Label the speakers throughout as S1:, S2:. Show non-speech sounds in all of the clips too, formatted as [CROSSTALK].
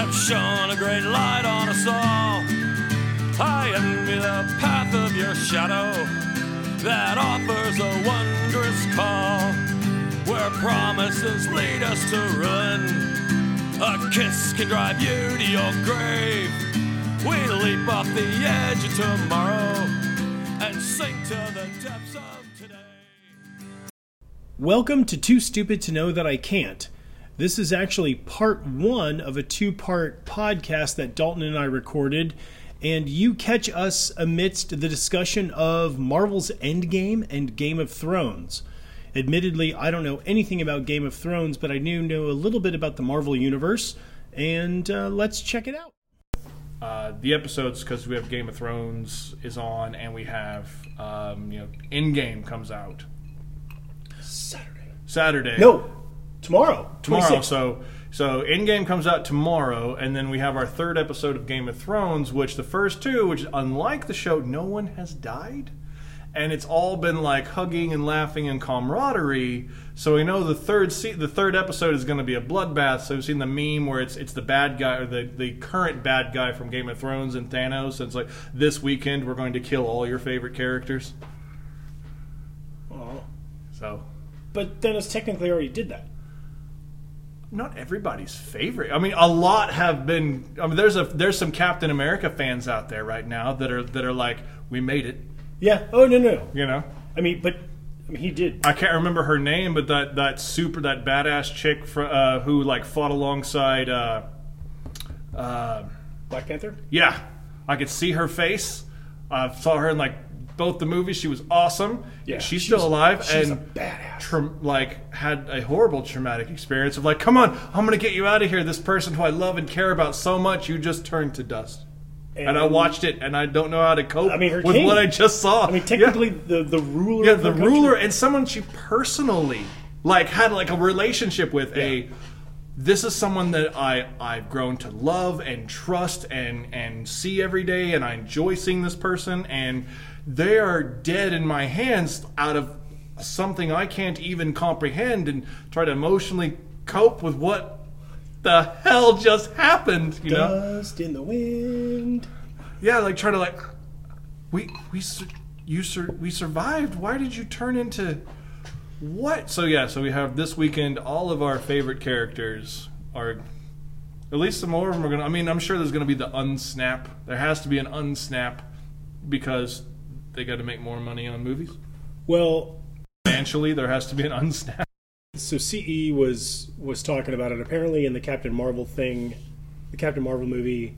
S1: have shone a great light on us all. I envy the path of your shadow that offers a wondrous call where promises lead us to ruin. A kiss can drive you to your grave. We leap off the edge of tomorrow and sink to the depths of today.
S2: Welcome to Too Stupid to Know That I Can't. This is actually part one of a two part podcast that Dalton and I recorded, and you catch us amidst the discussion of Marvel's Endgame and Game of Thrones. Admittedly, I don't know anything about Game of Thrones, but I do know a little bit about the Marvel Universe, and uh, let's check it out.
S3: uh, the episodes because we have Game of Thrones is on, and we have um, you know Endgame comes out
S2: Saturday.
S3: Saturday.
S2: No, tomorrow.
S3: tomorrow.
S2: 26th.
S3: So so Endgame comes out tomorrow, and then we have our third episode of Game of Thrones, which the first two, which unlike the show, no one has died. And it's all been like hugging and laughing and camaraderie. So we know the third se- the third episode is going to be a bloodbath. So we've seen the meme where it's it's the bad guy or the, the current bad guy from Game of Thrones and Thanos. And it's like this weekend we're going to kill all your favorite characters.
S2: Oh.
S3: So
S2: But Thanos technically already did that.
S3: Not everybody's favorite. I mean, a lot have been. I mean, there's a there's some Captain America fans out there right now that are that are like, we made it.
S2: Yeah. Oh no no.
S3: You know,
S2: I mean, but I mean, he did.
S3: I can't remember her name, but that that super that badass chick fr- uh, who like fought alongside. Uh, uh,
S2: Black Panther.
S3: yeah, I could see her face. I saw her in like both the movies. She was awesome.
S2: Yeah,
S3: she's,
S2: she's-
S3: still alive
S2: she's
S3: and
S2: a badass.
S3: tra- like had a horrible traumatic experience of like, come on, I'm gonna get you out of here. This person who I love and care about so much, you just turned to dust. And, I watched it, and I don't know how to cope
S2: I mean,
S3: with
S2: king.
S3: what I just saw.
S2: I mean, technically, the the ruler.
S3: yeah, the
S2: country-
S3: ruler and someone she personally like had like a relationship with a this is someone that I I've grown to love and trust and and see every day and I enjoy seeing this person and they are dead in my hands out of something I can't even comprehend and try to emotionally cope with what the hell just happened, you know?
S2: Dust in the wind.
S3: Yeah, like trying to like we we you sur- we survived. Why did you turn into what? So yeah, so we have this weekend all of our favorite characters are at least some more of them are to I mean, I'm sure there's to be the unsnap. There has to be an unsnap because they got to make more money on movies.
S2: Well,
S3: Financially, there has to be an unsnap.
S2: so CE was was talking about it apparently in the Captain Marvel thing, the Captain Marvel movie,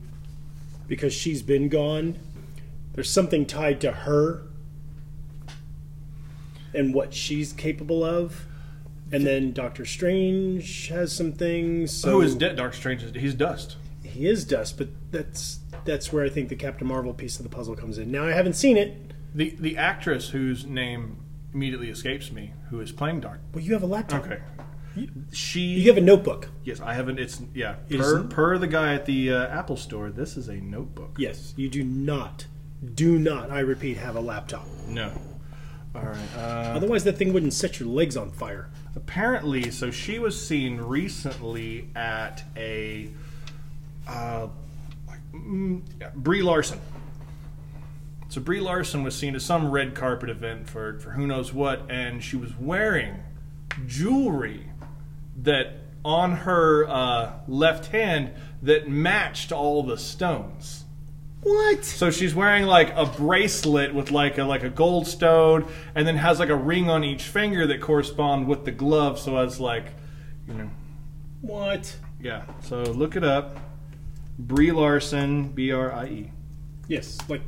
S2: because she's been gone. There's something tied to her and what she's capable of. And then Doctor Strange has some things. So
S3: Who is dead? Dark Strange is he's dust.
S2: He is dust, but that's that's where I think the Captain Marvel piece of the puzzle comes in. Now I haven't seen it.
S3: The the actress whose name immediately escapes me, who is playing Dark.
S2: Well, you have a laptop.
S3: Okay. She
S2: You have a notebook.
S3: Yes, I haven't. It's yeah.
S2: It
S3: per,
S2: is-
S3: per the guy at the uh, Apple Store, this is a notebook.
S2: Yes, you do not, do not. I repeat, have a laptop.
S3: No. All right. Uh,
S2: Otherwise, that thing wouldn't set your legs on fire.
S3: apparently, so she was seen recently at a uh, like, mm, yeah, Brie Larson. So Brie Larson was seen at some red carpet event for for who knows what, and she was wearing jewelry that on her uh, left hand that matched all the stones.
S2: What?
S3: So she's wearing like a bracelet with like a like a gold stone, and then has like a ring on each finger that correspond with the glove. So as like, you know,
S2: What?
S3: yeah. So look it up. Brie Larson, B R I E.
S2: Yes, like,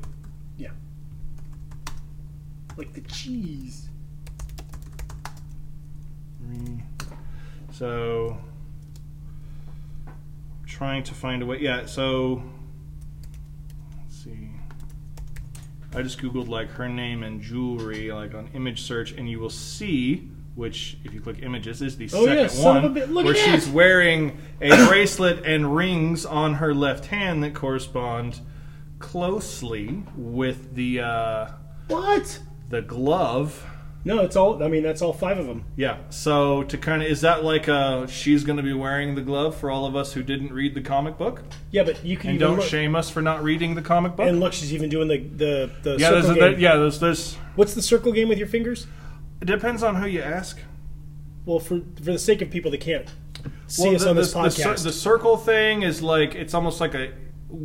S2: like the cheese.
S3: So trying to find a way. Yeah. So let's see. I just googled like her name and jewelry like on image search, and you will see. Which, if you click images, is the
S2: Oh,
S3: second
S2: of
S3: one
S2: a bit- look
S3: where
S2: at that.
S3: she's wearing a [COUGHS] bracelet and rings on her left hand that correspond closely with the uh,
S2: What?
S3: The glove
S2: No, it's all. I mean, that's all five of them.
S3: Yeah. So to kind of is that like uh she's going to be wearing the glove for all of us who didn't read the comic book
S2: Yeah, but you can
S3: and
S2: even
S3: don't
S2: look,
S3: shame us for not reading the comic book.
S2: And look, she's even doing the the the
S3: yeah,
S2: circle
S3: there's,
S2: game.
S3: there, yeah, there's there's
S2: What's the circle game with your fingers?
S3: it depends on who you ask.
S2: Well, for for the sake of people that can't see
S3: Well,
S2: us
S3: the,
S2: on this
S3: the- the cir-
S2: podcast,
S3: the circle thing is like it's almost like a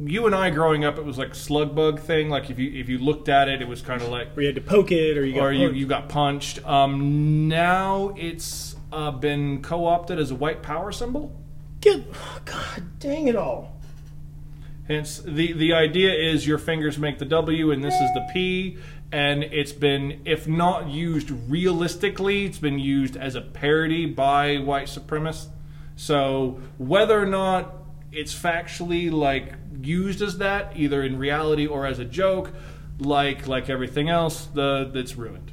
S3: you and I growing up. It was like slug bug thing. Like if you if you looked at it, it was kind of like
S2: where you had to poke it or you got
S3: or you,
S2: punched.
S3: you got punched. Um, now it's uh, been co opted as a white power symbol.
S2: Get, God dang it all!
S3: Hence, the the idea is your fingers make the W, and this is the P. And it's been, if not used realistically, it's been used as a parody by white supremacists. So whether or not it's factually like used as that, either in reality or as a joke, like like everything else, the it's ruined.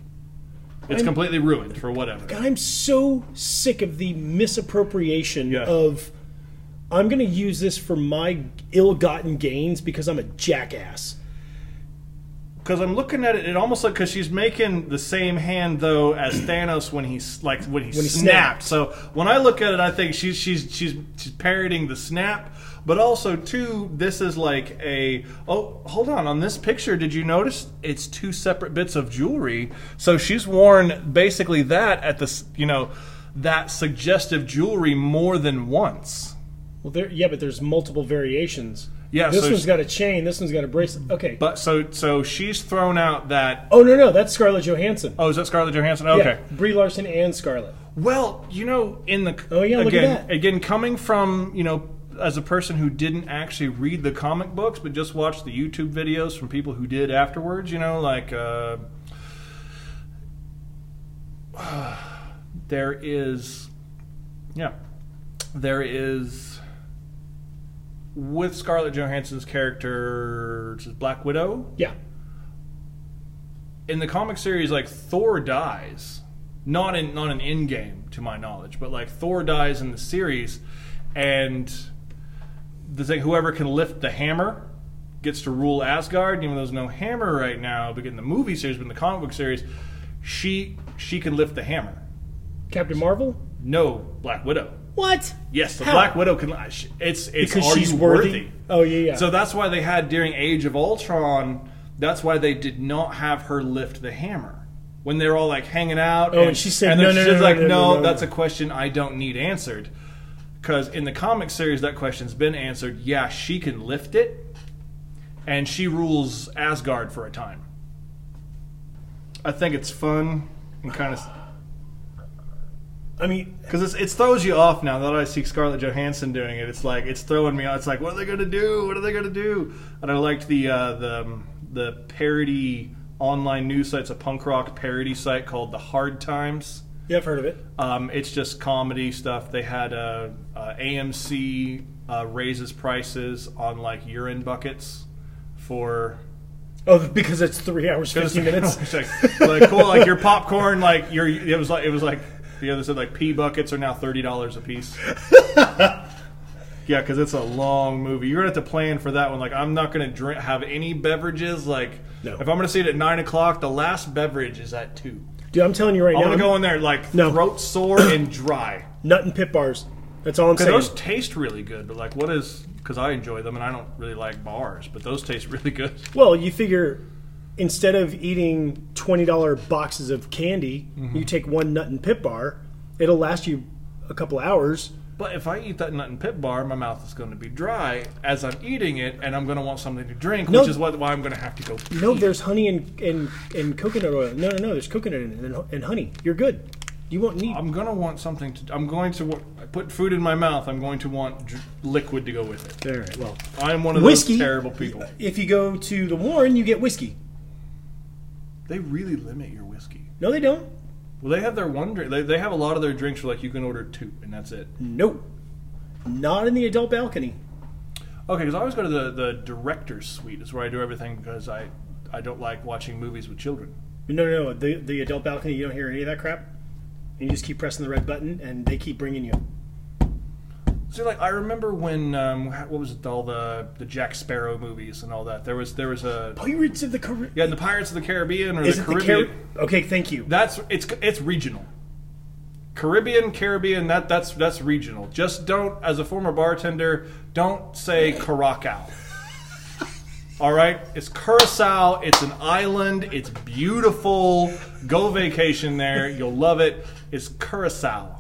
S3: It's
S2: I'm-
S3: completely ruined for whatever.
S2: I'm so sick of the misappropriation
S3: Yeah.
S2: of. I'm going to use this for my ill-gotten gains because I'm a jackass.
S3: Because I'm looking at it, it almost like because she's making the same hand though as [CLEARS THROAT] Thanos when he's like when he,
S2: When he
S3: snapped.
S2: snapped.
S3: So when I look at it, I think she's she's she's she's parroting the snap, but also too, this is like a oh hold on on this picture. Did you notice it's two separate bits of jewelry? So she's worn basically that at the you know that suggestive jewelry more than once.
S2: Well, there, yeah, but there's multiple variations.
S3: Yeah,
S2: this
S3: so
S2: one's got a chain. This one's got a bracelet. Okay.
S3: But so so she's thrown out that.
S2: oh no, no, that's Scarlett Johansson.
S3: Oh, is that Scarlett Johansson? Okay.
S2: Yeah, Brie Larson and Scarlett.
S3: Well, you know, in the
S2: Oh, yeah, look at
S3: again,
S2: that.
S3: again, coming from you know, as a person who didn't actually read the comic books but just watched the YouTube videos from people who did afterwards, you know, like uh, [SIGHS] there is, yeah, there is with Scarlett Johansson's character, Black Widow
S2: Yeah.
S3: in the comic series, like Thor dies, not in not an in game to my knowledge, but like Thor dies in the series, and the thing whoever can lift the hammer gets to rule Asgard. Even though there's no hammer right now, but in the movie series, but in the comic book series, she she can lift the hammer.
S2: Captain Marvel.
S3: No, Black Widow.
S2: What?
S3: Yes, the
S2: How?
S3: Black Widow can. It's it's
S2: Because
S3: are
S2: she's
S3: you
S2: worthy. Oh yeah, yeah.
S3: So that's why they had during Age of Ultron. That's why they did not have her lift the hammer when they were all like hanging out.
S2: Oh, and she said,
S3: and
S2: "No,
S3: then
S2: no,
S3: she's
S2: no, no,
S3: like,
S2: no, no, no,
S3: that's a question I don't need answered." Because in the comic series, that question's been answered. Yeah, she can lift it, and she rules Asgard for a time. I think it's fun and kind of
S2: I mean,
S3: because it throws you off now that I see Scarlett Johansson doing it. It's like it's throwing me off. It's like what are they going to do? What are they going to do? And I liked the uh, the um, the parody online news site. It's a punk rock parody site called the Hard Times.
S2: Yeah, I've heard of it.
S3: Um, it's just comedy stuff. They had uh, uh, AMC uh, raises prices on like urine buckets for
S2: Oh, because it's three hours fifteen [LAUGHS] minutes.
S3: It's like, like cool, like your popcorn, like your it was like it was like the other said like pee buckets are now thirty dollars a piece. [LAUGHS] yeah, because it's a long movie. You're gonna have to plan for that one. Like I'm not gonna drink have any beverages. Like
S2: No.
S3: if I'm gonna see it at nine o'clock, the last beverage is at two.
S2: Dude, I'm telling you right
S3: I
S2: now,
S3: want to go in there like
S2: No.
S3: throat sore and [COUGHS] dry.
S2: nut and pit bars. That's all I'm
S3: Because
S2: saying.
S3: those taste really good, but like what is? Because I enjoy them and I don't really like bars, but those taste really good.
S2: Well, you figure instead of eating twenty dollar boxes of candy,
S3: Mm-hmm.
S2: you take one nut and pit bar. It'll last you a couple hours.
S3: But if I eat that nut and pit bar, my mouth is going to be dry as I'm eating it, and I'm going to want something to drink,
S2: No.
S3: which is what, why I'm going to have to go. Pee.
S2: No, there's honey and, and, and coconut oil. No, no, no. There's coconut in it and, and honey. You're good. You won't need.
S3: I'm going to want something to. I'm going to wa- I put food in my mouth. I'm going to want dr- liquid to go with it.
S2: All right. Well,
S3: I'm one of
S2: whiskey.
S3: those terrible people.
S2: If you go to the Warren, you get whiskey.
S3: They really limit your whiskey.
S2: No, they don't.
S3: Well, they have their one drink. They, they have a lot of their drinks where like you can order two, and that's it.
S2: Nope. Not in the adult balcony.
S3: Okay, because I always go to the the director's suite. Is where I do everything because I I don't like watching movies with children.
S2: No, no, no. The the adult balcony, you don't hear any of that crap. You just keep pressing the red button, and they keep bringing you.
S3: So like I remember when um, what was it all the the Jack Sparrow movies and all that. There was there was a
S2: Pirates of the Caribbean.
S3: yeah the Pirates of the Caribbean or
S2: Is
S3: the Caribbean.
S2: Car- Okay, thank you.
S3: That's it's it's regional. Caribbean, Caribbean, that that's that's regional. Just don't, as a former bartender, don't say Curacao. [LAUGHS] All right, it's Curacao. It's an island. It's beautiful. Go vacation there. You'll love it. It's Curacao,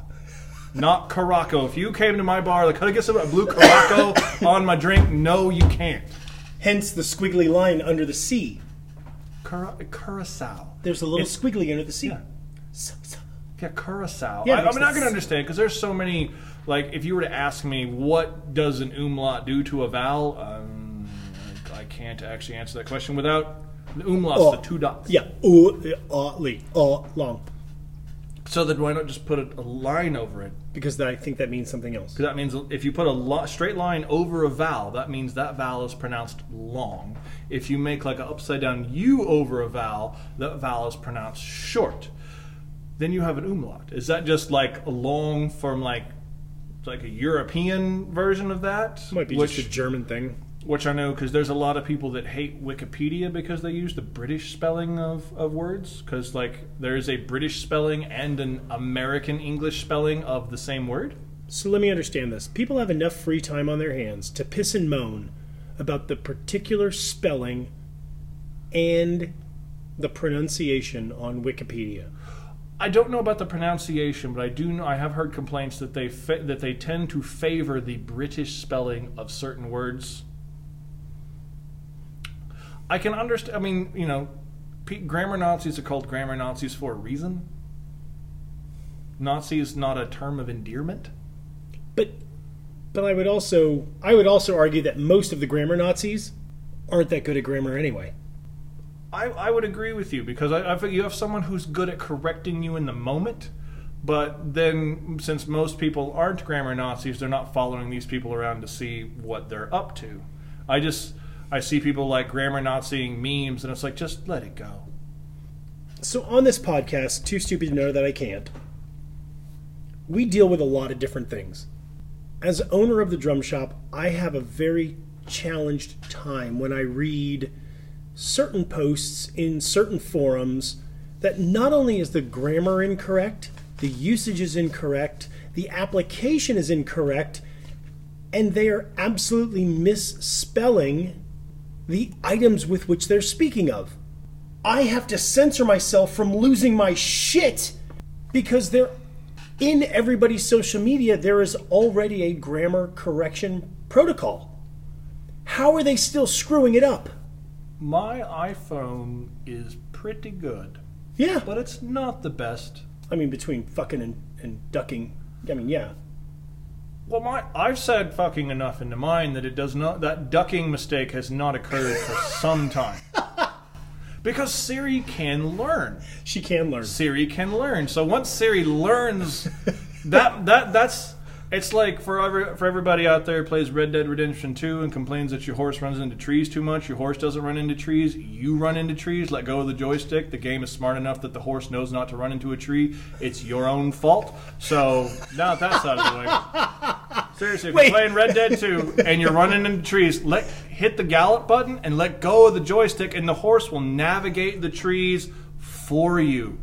S3: not Caraco. If you came to my bar, like, could I get some blue Caraco [LAUGHS] on my drink? No, you can't.
S2: Hence the squiggly line under the sea.
S3: Cura- Curacao.
S2: There's a little
S3: It's-
S2: squiggly under the sea.
S3: Yeah. Yeah, Curacao.
S2: Yeah,
S3: I, I'm not gonna understand because there's so many. Like, if you were to ask me what does an umlaut do to a vowel, um, I can't actually answer that question without the umlaut's
S2: Oh,
S3: the two dots.
S2: Yeah. Ooh, uh, li, uh, long.
S3: So then why not just put a, a line over it?
S2: Because then I think that means something else.
S3: Because that means if you put a lo- straight line over a vowel, that means that vowel is pronounced long. If you make like an upside down U over a vowel, that vowel is pronounced short. Then you have an umlaut. Is that just like a long from like like a European version of that?
S2: Might be
S3: which,
S2: just a German thing.
S3: Which I know because there's a lot of people that hate Wikipedia because they use the British spelling of, of words. Because like there is a British spelling and an American English spelling of the same word.
S2: So let me understand this. People have enough free time on their hands to piss and moan about the particular spelling and the pronunciation on Wikipedia.
S3: I don't know about the pronunciation, but I do know I have heard complaints that they fa- that they tend to favor the British spelling of certain words. I can understand. I mean, you know, grammar Nazis are called grammar Nazis for a reason. Nazi is not a term of endearment.
S2: But but I would also I would also argue that most of the grammar Nazis aren't that good at grammar anyway.
S3: I, I would agree with you because I, I think you have someone who's good at correcting you in the moment, but then since most people aren't grammar Nazis, they're not following these people around to see what they're up to. I just I see people like grammar Naziing memes, and it's like just let it go.
S2: So on this podcast, too stupid to know that I can't. We deal with a lot of different things. As owner of the drum shop, I have a very challenged time when I read certain posts in certain forums that not only is the grammar incorrect, the usage is incorrect, the application is incorrect, and they are absolutely misspelling the items with which they're speaking of. I have to censor myself from losing my shit because there in everybody's social media there is already a grammar correction protocol. How are they still screwing it up?
S3: My iPhone is pretty good,
S2: Yeah.
S3: but it's not the best.
S2: I mean between fucking and, and ducking. I mean, yeah.
S3: Well, my I've said fucking enough into mine that it does not that ducking mistake has not occurred for [LAUGHS] some time. Because Siri can learn.
S2: She can learn.
S3: Siri can learn. So once Siri learns that that that's it's like for every, for everybody out there who plays Red Dead Redemption 2 and complains that your horse runs into trees too much. Your horse doesn't run into trees. You run into trees. Let go of the joystick. The game is smart enough that the horse knows not to run into a tree. It's your own fault. So now that that's out of the way. [LAUGHS] Seriously, if
S2: Wait.
S3: you're playing Red Dead 2 and you're running into trees, let hit the gallop button and let go of the joystick, and the horse will navigate the trees for you.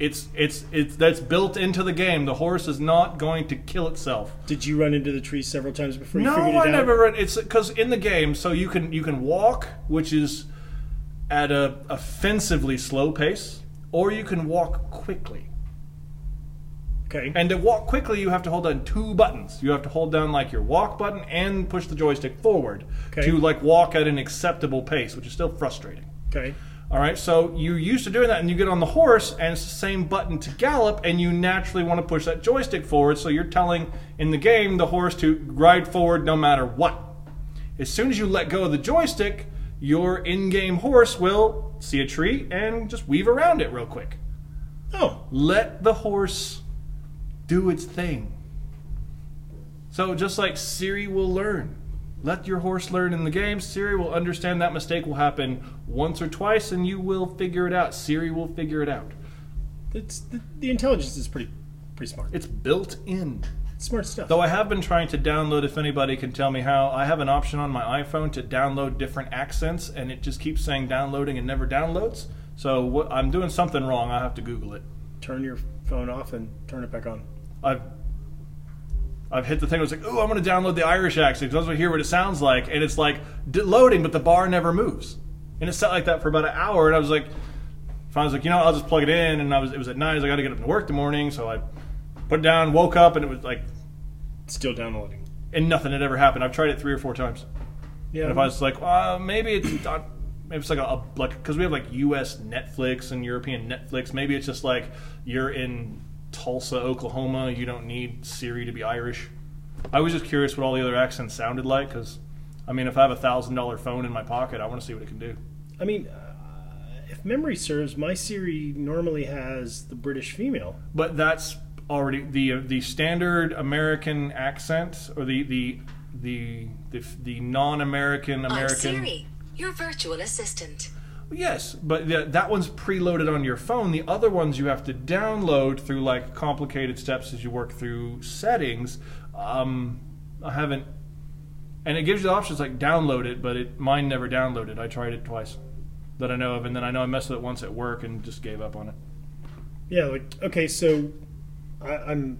S3: It's it's it's that's built into the game. The horse is not going to kill itself.
S2: Did you run into the tree several times before you
S3: No,
S2: figured it
S3: I
S2: out?
S3: never run. It's because in the game, so you can you can walk, which is at a offensively slow pace, or you can walk quickly.
S2: Okay.
S3: And to walk quickly, you have to hold down two buttons. You have to hold down like your walk button and push the joystick forward
S2: Okay.
S3: to like walk at an acceptable pace, which is still frustrating.
S2: Okay.
S3: All right, so you're used to doing that, and you get on the horse, and it's the same button to gallop, and you naturally want to push that joystick forward. So you're telling in the game the horse to ride forward no matter what. As soon as you let go of the joystick, your in-game horse will see a tree and just weave around it real quick.
S2: Oh,
S3: Let the horse do its thing. So just like Siri will learn. Let your horse learn in the game. Siri will understand that mistake will happen once or twice and you will figure it out. Siri will figure it out.
S2: it's the, the intelligence is pretty pretty smart.
S3: It's built in.
S2: Smart stuff.
S3: Though I have been trying to download, if anybody can tell me how, I have an option on my iPhone to download different accents, and it just keeps saying downloading and never downloads. So what, I'm doing something wrong. I have to Google it.
S2: Turn your phone off and turn it back on.
S3: I've I've hit the thing. I was like, "Ooh, I'm going to download the Irish accent because I want to hear what it sounds like." And it's like loading, but the bar never moves. And it sat like that for about an hour. And I was like, "Finally, I was like, you know, I'll just plug it in." And I was, it was at night. I, was like, I got to get up to work the morning, so I put it down, woke up, and it was like,
S2: Still downloading.
S3: and nothing had ever happened. I've tried it three or four times.
S2: Yeah.
S3: And if I was like, well, maybe it's [COUGHS] not, maybe it's like a, a like because we have like U.S. Netflix and European Netflix. Maybe it's just like you're in Tulsa, Oklahoma. You don't need Siri to be Irish. I was just curious what all the other accents sounded like because, I mean, if I have a thousand dollar phone in my pocket, I want to see what it can do.
S2: I mean, uh, if memory serves, my Siri normally has the British female.
S3: But that's already the the standard American accent or the the the the, the non-American
S4: I'm
S3: American.
S4: Siri, your virtual assistant.
S3: Yes, but that one's preloaded on your phone. The other ones you have to download through like complicated steps as you work through settings. Um, I haven't, and it gives you the options like download it, but it mine never downloaded. I tried it twice that I know of, and then I know I messed with it once at work and just gave up on it.
S2: Yeah, like okay, so I, I'm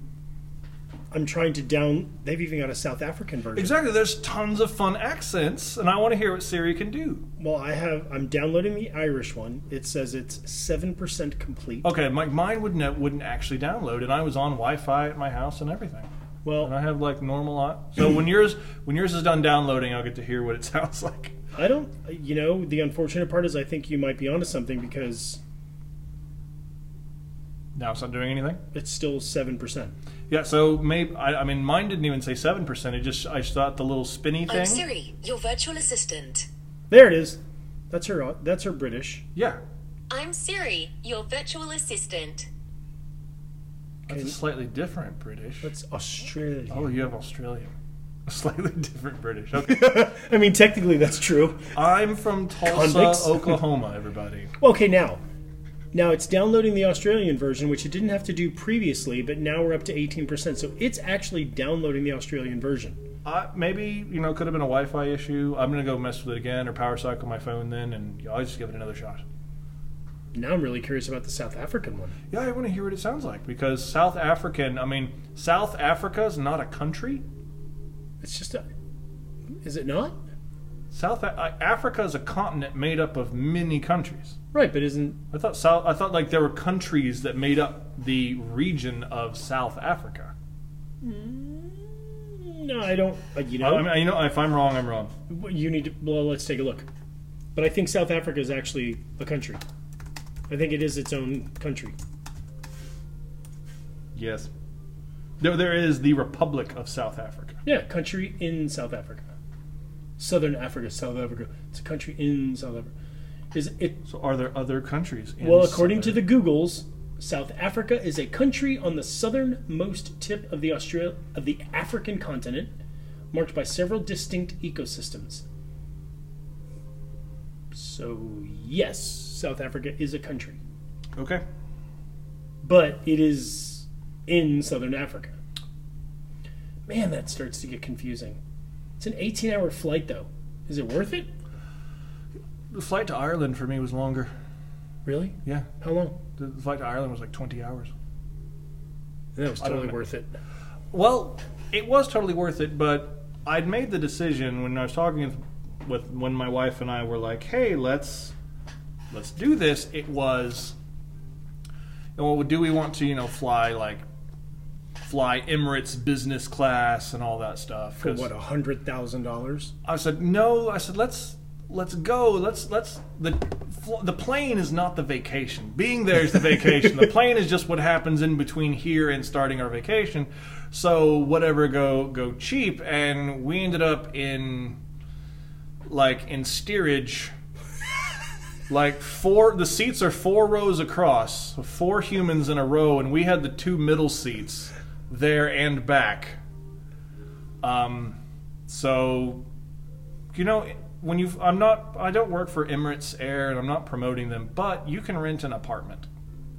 S2: I'm trying to down. They've even got a South African version.
S3: Exactly. There's tons of fun accents, and I want to hear what Siri can do.
S2: Well, I have. I'm downloading the Irish one. It says it's seven percent complete.
S3: Okay, my, mine wouldn't have- wouldn't actually download, and I was on Wi-Fi at my house and everything. And I have like normal. o- So when yours when yours is done downloading, I'll get to hear what it [LAUGHS] sounds like.
S2: I don't. You know, the unfortunate part is I think you might be onto something because
S3: Now it's not doing anything.
S2: it's still seven percent.
S3: Yeah. So maybe I, I mean mine didn't even say seven percent. It just I just thought the little spinny thing. I'm.
S4: Siri, your virtual assistant.
S2: There it is. That's her. That's her British.
S3: Yeah.
S4: I'm Siri, your virtual assistant.
S3: That's a
S2: Okay.
S3: slightly different British.
S2: That's Australia.
S3: Oh, you have Australian. A slightly [LAUGHS] different British. Okay. [LAUGHS]
S2: I mean, technically that's true.
S3: I'm from Tulsa,
S2: Convicts?
S3: Oklahoma. Everybody.
S2: Okay, now, now it's downloading the Australian version, which it didn't have to do previously, but now we're up to eighteen percent. So it's actually downloading the Australian version.
S3: Uh, maybe you know could have been a Wi-Fi issue. I'm gonna go mess with it again or power cycle my phone then, and I'll just give it another shot.
S2: Now I'm really curious about the South African one.
S3: Yeah, I want to hear what it sounds like because South African. I mean, South Africa is not a country.
S2: It's just a. Is it not?
S3: South uh, Africa is a continent made up of many countries.
S2: Right, but isn't
S3: I thought South. I thought like there were countries that made up the region of South Africa.
S2: no? I don't. Uh, you
S3: I
S2: know,
S3: mean, you know, if I'm wrong, I'm wrong.
S2: you need to. Well, let's take a look. But I think South Africa is actually a country. I think it is its own country.
S3: Yes. There, there is the Republic of South Africa.
S2: Yeah, country in South Africa. Southern Africa, South Africa. It's a country in South Africa. Is it?
S3: So, are there other countries? In
S2: Well, according to the Googles, South Africa is a country on the southernmost tip of the Austral- of the African continent, marked by several distinct ecosystems. So, yes, South Africa is a country,
S3: okay.
S2: but it is in southern Africa. Man, that starts to get confusing. It's an 18-hour flight, though. Is it worth it?
S3: The flight to Ireland for me was longer.
S2: Really?
S3: Yeah,
S2: How long?
S3: the flight to Ireland was like 20 hours.
S2: That was totally worth it.
S3: Well, it was totally worth it, but I'd made the decision when I was talking with, with when my wife and I were like, "Hey, let's let's do this." It was, well, do we want to, you know, fly like fly Emirates business class and all that stuff?
S2: For what, a hundred thousand dollars?
S3: I said no. I said let's let's go. Let's let's the the plane is not the vacation. Being there is the vacation. the plane is just what happens in between here and starting our vacation. So whatever go go cheap, and we ended up in like in steerage. Like four, the seats are four rows across, four humans in a row, and we had the two middle seats there and back. Um, so you know when you i'm not i don't work for emirates air and i'm not promoting them but you can rent an apartment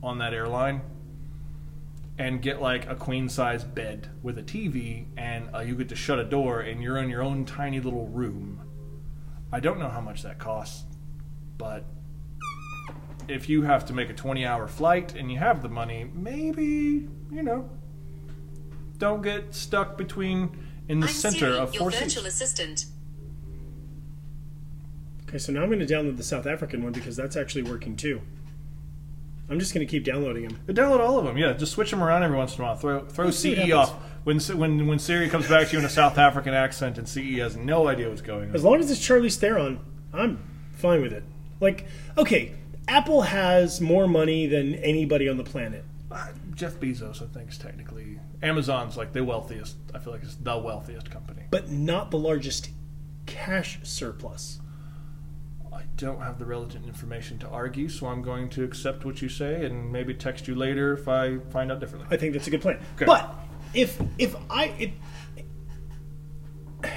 S3: on that airline and get like a queen size bed with a TV, and uh, you get to shut a door, and you're in your own tiny little room. I don't know how much that costs, but if you have to make a 20 hour flight and you have the money, maybe, you know, don't get stuck between in the
S4: I'm
S3: center
S4: Siri,
S3: of
S4: your virtual assistant.
S2: Okay, so now I'm going to download the South African one because that's actually working too. I'm just going to keep downloading them.
S3: But download all of them. Yeah, just switch them around every once in a while. Throw throw CE off when when when Siri comes back to you in a South African accent and CE has no idea what's going on.
S2: As long as it's Charlize Theron, I'm fine with it. Like, okay, Apple has more money than anybody on the planet.
S3: Uh, Jeff Bezos, I think, is technically Amazon's like the wealthiest. I feel like it's the wealthiest company.
S2: but not the largest cash surplus.
S3: I don't have the relevant information to argue, so I'm going to accept what you say and maybe text you later if I find out differently.
S2: I think that's a good plan.
S3: Okay.
S2: But if if I if,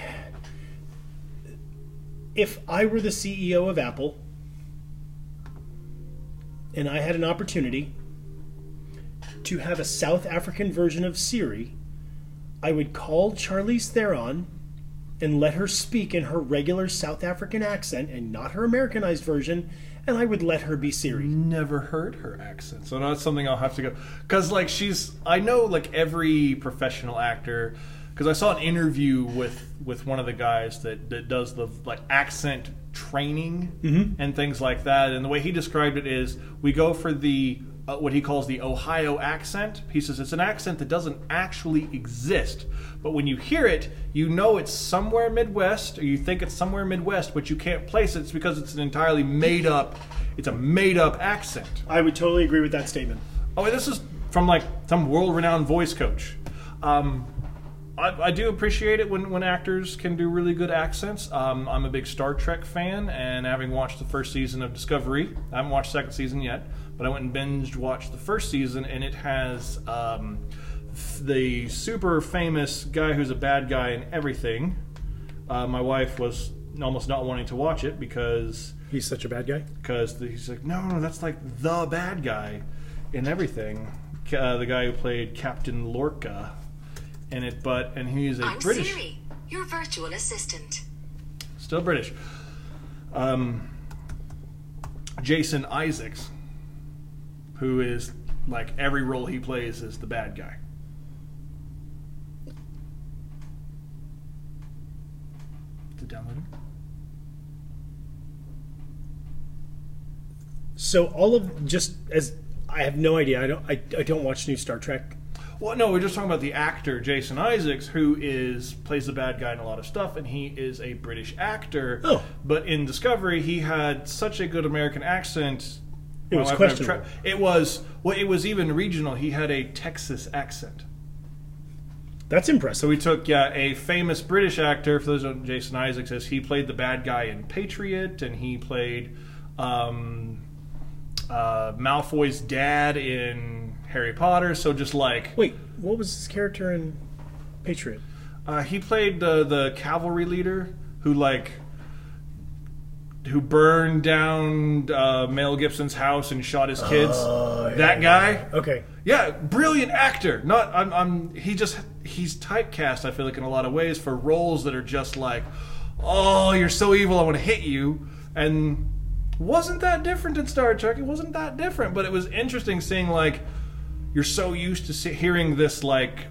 S2: if I were the CEO of Apple and I had an opportunity to have a South African version of Siri, I would call Charlize Theron and let her speak in her regular South African accent and not her Americanized version, and I would let her be Siri.
S3: never heard her accent, so that's something I'll have to go. Because like she's, I know like every professional actor. Because I saw an interview with with one of the guys that that does the like accent training mm-hmm. and things like that, and the way he described it is we go for the uh, what he calls the Ohio accent. He says it's an accent that doesn't actually exist, but when you hear it, you know it's somewhere Midwest, or you think it's somewhere Midwest, but you can't place it. It's because it's an entirely made up. It's a made up accent.
S2: I would totally agree with that statement.
S3: Oh, this is from like some world-renowned voice coach. Um, I, I do appreciate it when, when actors can do really good accents. Um, I'm a big Star Trek fan, and having watched the first season of Discovery, I haven't watched second season yet, but I went and binged watched the first season, and it has um, f- the super famous guy who's a bad guy in everything. Uh, my wife was almost not wanting to watch it because
S2: He's such a bad guy.
S3: because he's like, no, no, that's like the bad guy in everything. Uh, the guy who played Captain Lorca in it, but and he's a
S4: I'm
S3: British,
S4: Siri, your virtual assistant.
S3: still British. Um, Jason Isaacs, who is like every role he plays is the bad guy. Is it downloading?
S2: So all of just as I have no idea. I don't. I, I don't watch new Star Trek.
S3: Well, no, we're just talking about the actor Jason Isaacs, who is plays the bad guy in a lot of stuff, and he is a British actor.
S2: Oh.
S3: but in Discovery, he had such a good American accent.
S2: It was
S3: Well,
S2: questionable.
S3: tried- It was well, it was even regional. He had a Texas accent.
S2: That's impressive.
S3: So we took yeah, a famous British actor. For those who don't Jason Isaacs is he played the bad guy in Patriot, and he played um, uh, Malfoy's dad in Harry Potter. So just like
S2: Wait, what was his character in Patriot?
S3: Uh, he played the the cavalry leader who like who burned down uh, Mel Gibson's house and shot his kids. that guy.
S2: Okay.
S3: Yeah, brilliant actor. Not I'm, I'm he just he's typecast. I feel like in a lot of ways for roles that are just like, oh, you're so evil, I want to hit you. And wasn't that different in Star Trek? It wasn't that different, but it was interesting seeing like you're so used to see, hearing this like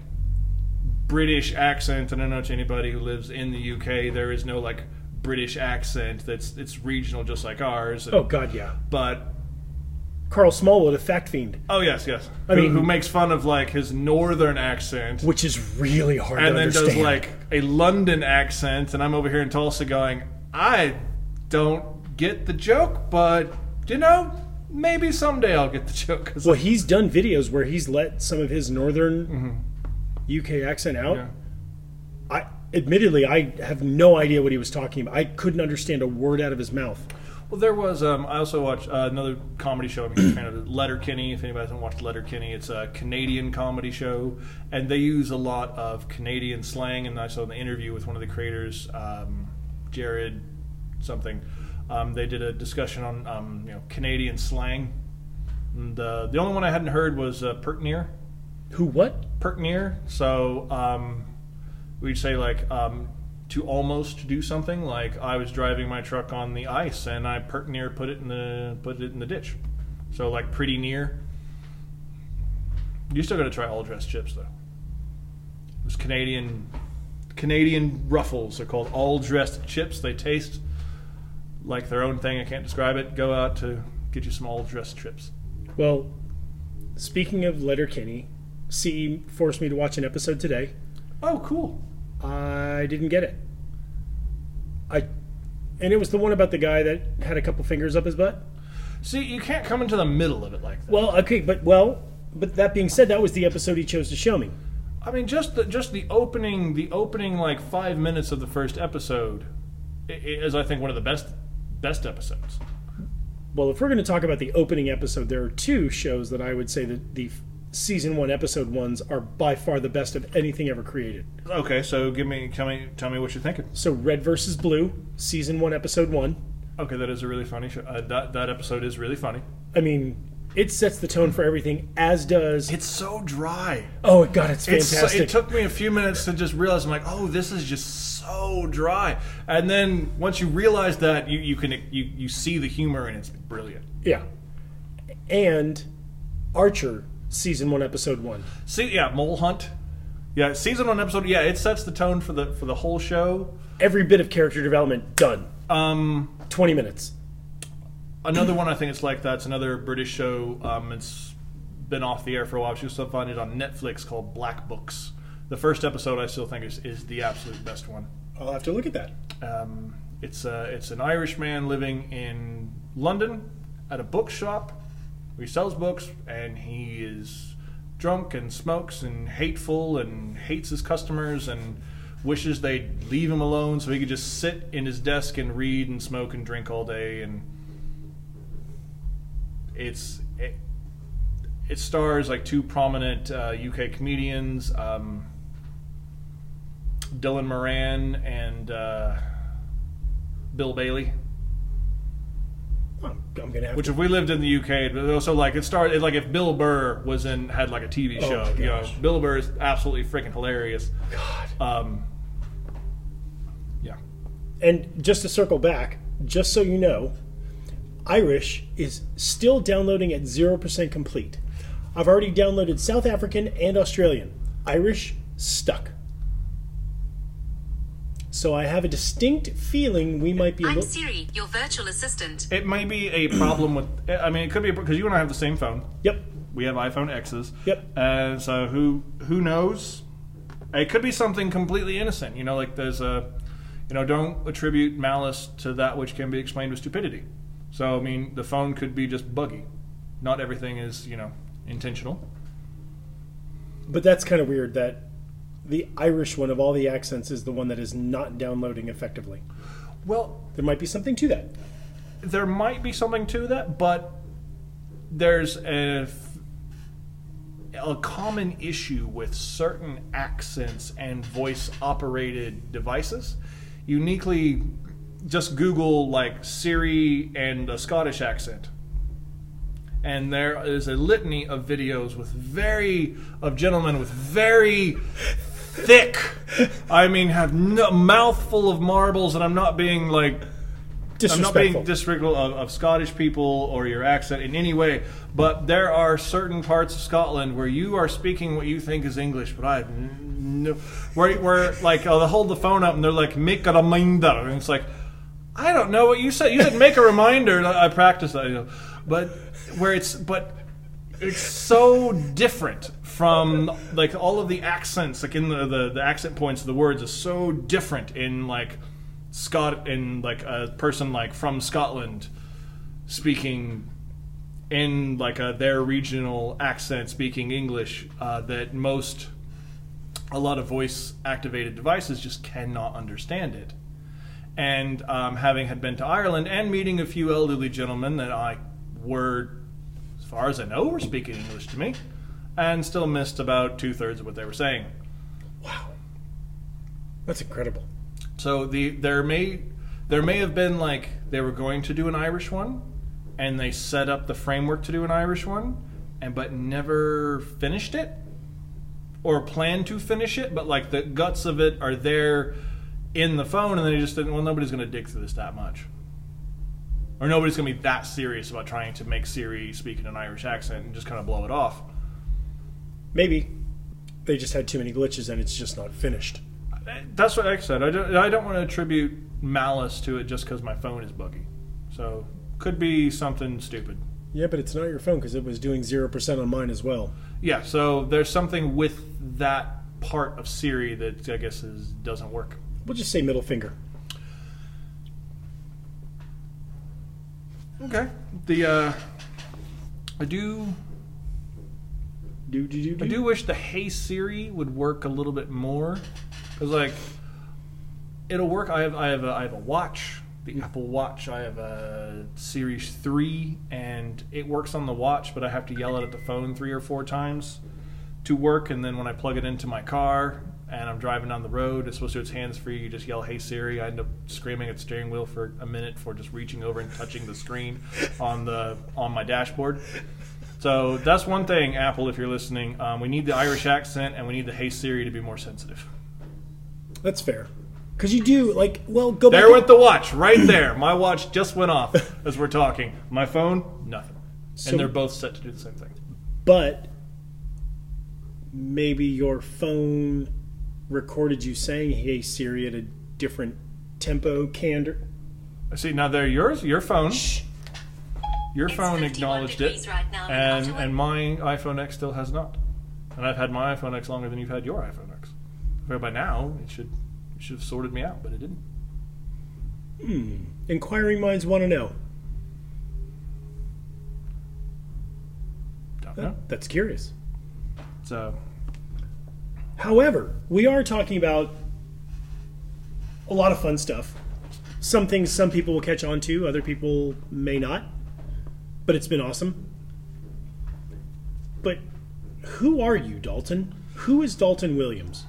S3: British accent. And I don't know to anybody who lives in the UK, there is no like British accent that's it's regional just like ours. And-
S2: Oh God, yeah.
S3: but
S2: Karl Smallwood, a fact fiend,
S3: Oh yes, yes.
S2: I
S3: who,
S2: mean-
S3: who makes fun of like his northern accent,
S2: which is really hard
S3: and then
S2: understand.
S3: does like a London accent, and I'm over here in Tulsa going, I don't get the joke, but you know, maybe someday I'll get the [LAUGHS] joke.
S2: well, he's done videos where he's let some of his northern mm-hmm. UK accent out.
S3: Yeah.
S2: Admittedly, I have no idea what he was talking about. I couldn't understand a word out of his mouth.
S3: Well, there was. Um, I also watched uh, another comedy show. I'm a huge fan of Letterkenny. If anybody hasn't watched Letterkenny, it's a Canadian comedy show, and they use a lot of Canadian slang. And I saw in the interview with one of the creators, um, Jared something. Um, they did a discussion on um, you know Canadian slang. And uh, the only one I hadn't heard was uh, pert near.
S2: Who what?
S3: pert near. So um, we'd say like um, to almost do something. Like I was driving my truck on the ice and I pert near put it in the put it in the ditch. So like pretty near. You still got to try all dressed chips though. Those Canadian Canadian ruffles are called all dressed chips. They taste like their own thing. I can't describe it. Go out to get you some all dressed chips.
S2: Well, speaking of Letterkenny, CE forced me to watch an episode today.
S3: Oh, cool.
S2: I didn't get it. I, and it was the one about the guy that had a couple fingers up his butt.
S3: See, you can't come into the middle of it like that.
S2: Well, okay, but well, but that being said, that was the episode he chose to show me.
S3: I mean, just the just the opening, the opening like five minutes of the first episode is, I think, one of the best best episodes.
S2: Well, if we're going to talk about the opening episode, there are two shows that I would say that the season one, episode ones are by far the best of anything ever created.
S3: Okay, so give me, tell me, tell me what you're thinking.
S2: So, Red versus Blue, season one, episode one.
S3: Okay, that is a really funny show. Uh, that that episode is really funny.
S2: I mean, it sets the tone for everything, as does.
S3: It's so dry.
S2: oh, God, it's
S3: It's
S2: fantastic.
S3: it took me a few minutes to just realize I'm like, oh, this is just so dry. And then once you realize that, you you can you you see the humor and it's brilliant.
S2: yeah. And Archer, season one, episode one.
S3: See, yeah, Mole Hunt. Yeah, season one episode. Yeah, it sets the tone for the for the whole show.
S2: Every bit of character development done.
S3: Um,
S2: 20 minutes.
S3: another one I think it's like that. It's another British show. Um, it's been off the air for a while. You still find it on Netflix called Black Books. The first episode I still think is, is the absolute best one.
S2: I'll have to look at that.
S3: Um, it's uh, it's an Irish man living in London at a bookshop he sells books, and he is drunk and smokes and hateful and hates his customers and wishes they'd leave him alone so he could just sit in his desk and read and smoke and drink all day and it's it, it stars like two prominent uh, UK comedians um, Dylan Moran and uh, Bill Bailey.
S2: I'm, I'm to have
S3: Which,
S2: to.
S3: if we lived in the UK, but also like it started like if Bill Burr was in had like a TV
S2: Oh,
S3: show. You know. Bill Burr is absolutely freaking hilarious.
S2: God.
S3: Um, yeah,
S2: And just to circle back, just so you know, Irish is still downloading at 0% complete. I've already downloaded South African and Australian. Irish, stuck. So I have a distinct feeling we might be a
S4: I'm
S2: little.
S4: Siri, your virtual assistant.
S3: it may be a problem with. I mean, it could be because you and I have the same phone.
S2: Yep.
S3: We have iPhone X's.
S2: Yep.
S3: And so who who knows? It could be something completely innocent. You know, like there's a, you know, don't attribute malice to that which can be explained with stupidity. So I mean, the phone could be just buggy. Not everything is you know intentional.
S2: But that's kind of weird that the Irish one of all the accents is the one that is not downloading effectively.
S3: Well,
S2: There might be something to that.
S3: there might be something to that, but there's a, a common issue with certain accents and voice operated devices. Uniquely, just Google like Siri and a Scottish accent. And there is a litany of videos with very, of gentlemen with very thick, I mean, have no, mouthful of marbles, and I'm not being like I'm not
S2: Disrespectful.
S3: being disrespectful of, of Scottish people or your accent in any way, but there are certain parts of Scotland where you are speaking what you think is English, but I have no. Where, where like, uh, oh, they hold the phone up and they're like, make a reminder. And it's like, I don't know what you said. You said make a reminder. I practice practiced that, you know. But where it's, but it's so different from like all of the accents like in the, the the accent points of the words is so different in like Scott in like a person like from Scotland speaking in like a, their regional accent speaking English uh, that most a lot of voice activated devices just cannot understand it. And um, having had been to Ireland and meeting a few elderly gentlemen that I were, as far as I know, were speaking English to me, and still missed about two thirds of what they were saying.
S2: wow. That's incredible.
S3: So the there may there may have been like they were going to do an Irish one, and they set up the framework to do an Irish one, and but never finished it. or plan to finish it, but like the guts of it are there in the phone, and they just didn't. Well, nobody's going to dig through this that much, or nobody's going to be that serious about trying to make Siri speak in an Irish accent and just kind of blow it off.
S2: Maybe they just had too many glitches and it's just not finished.
S3: That's what I said. I don't, I don't want to attribute malice to it just because my phone is buggy. So could be something stupid.
S2: Yeah, but it's not your phone because it was doing 0% on mine as well.
S3: Yeah, so there's something with that part of Siri that I guess is, doesn't work.
S2: We'll just say middle finger.
S3: Okay. The uh, I do
S2: Do, do, do, do.
S3: I do wish the Hey Siri would work a little bit more because like it'll work. I have I have a, I have a watch, the mm. Apple Watch. I have a Series three, and it works on the watch, but I have to yell it at the phone three or four times to work. And then when I plug it into my car and I'm driving down the road, it's supposed to it's hands free. You just yell Hey Siri. I end up screaming at the steering wheel for a minute for just reaching over and touching the screen on the on my dashboard. So that's one thing, Apple, if you're listening. Um, we need the Irish accent and we need the Hey Siri to be more sensitive.
S2: That's fair. Because you do, like, well, go back.
S3: There went the watch, right there. My watch just went off [LAUGHS] as we're talking. My phone, nothing.
S2: So-
S3: and they're both set to do the same thing.
S2: but maybe your phone recorded you saying "Hey Siri" at a different tempo, candor.
S3: I See, now they're yours, your phone.
S2: Shh.
S3: Your
S4: It's
S3: phone acknowledged it,
S4: right now
S3: and
S4: Ottawa.
S3: and my iPhone X still has not. And I've had my iPhone X longer than you've had your iPhone X. Well, by now it should it should have sorted me out, but it didn't. Hmm.
S2: Inquiring minds want to know.
S3: Don't know.
S2: That's curious.
S3: So
S2: However, we are talking about a lot of fun stuff. Some things some people will catch on to, other people may not. But it's been awesome. But who are you, Dalton? Who is Dalton Williams?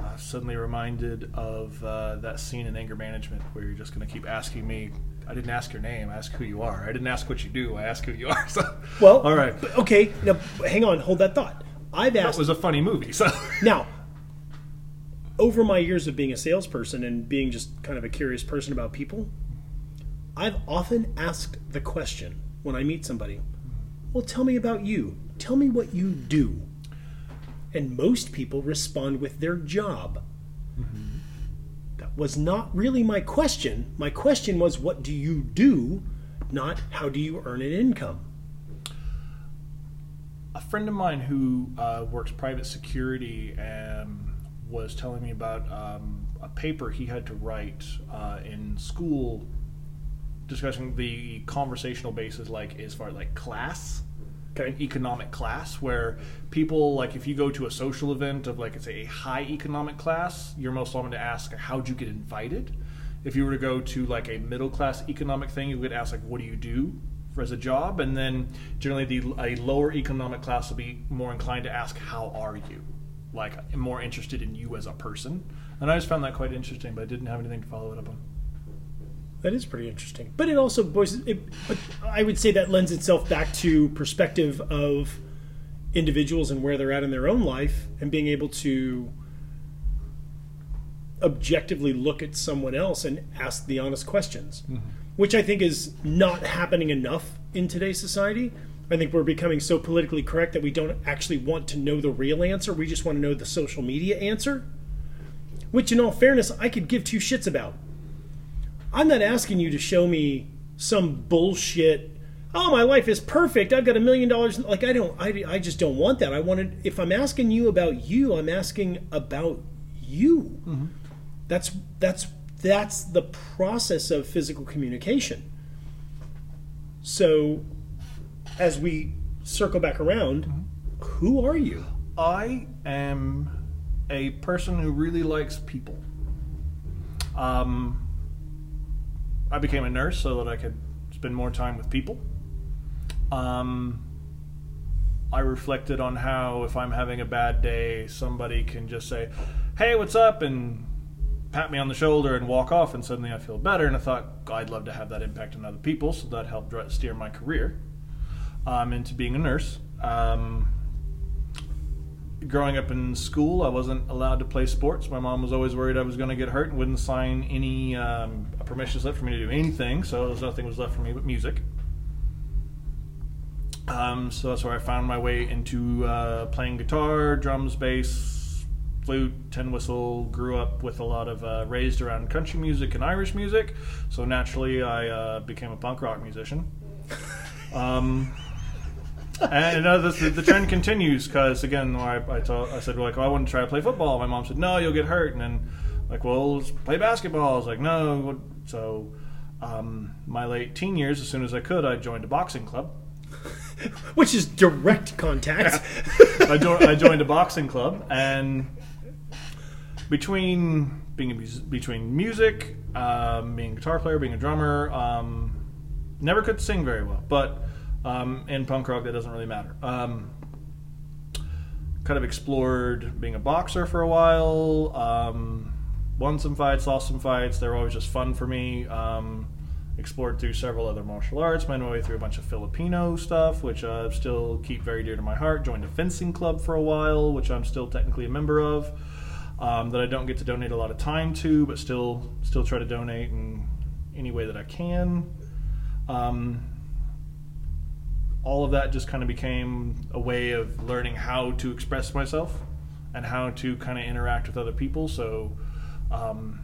S3: uh, suddenly reminded of uh, that scene in Anger Management where you're just going to keep asking me. I didn't ask your name. I asked who you are. I didn't ask what you do. I asked who you are. So,
S2: Well,
S3: all right.
S2: but- okay, now hang on, hold that thought. I've
S3: That
S2: asked
S3: was a funny movie. So [LAUGHS]
S2: Now, over my years of being a salesperson and being just kind of a curious person about people, I've often asked the question when I meet somebody, Well, tell me about you. Tell me what you do. And most people respond with their job. That was not really my question. My question was, What do you do? Not how do you earn an income?
S3: a friend of mine who uh, works private security um, was telling me about um, a paper he had to write uh, in school discussing the conversational basis like as far like class
S2: Okay.
S3: economic class where people like if you go to a social event of like it's a high economic class you're most likely to ask how'd you get invited? If you were to go to like a middle class economic thing you would ask like what do you do for as a job? And then generally the a lower economic class will be more inclined to ask how are you? Like more interested in you as a person. And i just found that quite interesting but i didn't have anything to follow it up on
S2: That is pretty interesting. But it also voices. It, but I would say that lends itself back to perspective of individuals and where they're at in their own life, and being able to objectively look at someone else and ask the honest questions, mm-hmm. which I think is not happening enough in today's society. I think we're becoming so politically correct that we don't actually want to know the real answer. We just want to know the social media answer, which, in all fairness, I could give two shits about. I'm not asking you to show me some bullshit. Oh, my life is perfect. I've got a million dollars. Like I don't. I, I just don't want that. I wanted. If I'm asking you about you, I'm asking about you. That's that's that's the process of physical communication. So, as we circle back around, who are you?
S3: I am a person who really likes people. Um, I became a nurse so that I could spend more time with people. Um, I reflected on how if I'm having a bad day, somebody can just say, "Hey, what's up?" and pat me on the shoulder and walk off, and suddenly I feel better. And I thought I'd love to have that impact on other people, so that helped steer my career um, into being a nurse. Um, growing up in school, I wasn't allowed to play sports. My mom was always worried I was going to get hurt and wouldn't sign any um, permission left for me to do anything. So there's nothing was left for me but music. Um, so that's where I found my way into uh, playing guitar, drums, bass, flute, tin whistle. Grew up with a lot of uh, raised around country music and Irish music, so naturally I uh, became a punk rock musician. Um, and uh, the, the trend continues because again, I, I, told, I said like, oh, I want to try to play football. My mom said, no, you'll get hurt. And then like, well, play basketball. I was like, no. So um, my late teen years, as soon as I could, I joined a boxing club. [LAUGHS]
S2: Which is direct contact.
S3: I, jo- I joined a boxing club, and between being a mus- between music, um, being a guitar player, being a drummer, um, never could sing very well. But um, in punk rock, that doesn't really matter. Um, kind of explored being a boxer for a while. Um, won some fights, lost some fights. They were always just fun for me. Um, explored through several other martial arts. Made my way through a bunch of Filipino stuff, which I uh, still keep very dear to my heart. Joined a fencing club for a while, which I'm still technically a member of. Um, that I don't get to donate a lot of time to, but still still try to donate in any way that I can. Um, all of that just kind of became a way of learning how to express myself and how to kind of interact with other people. So, um,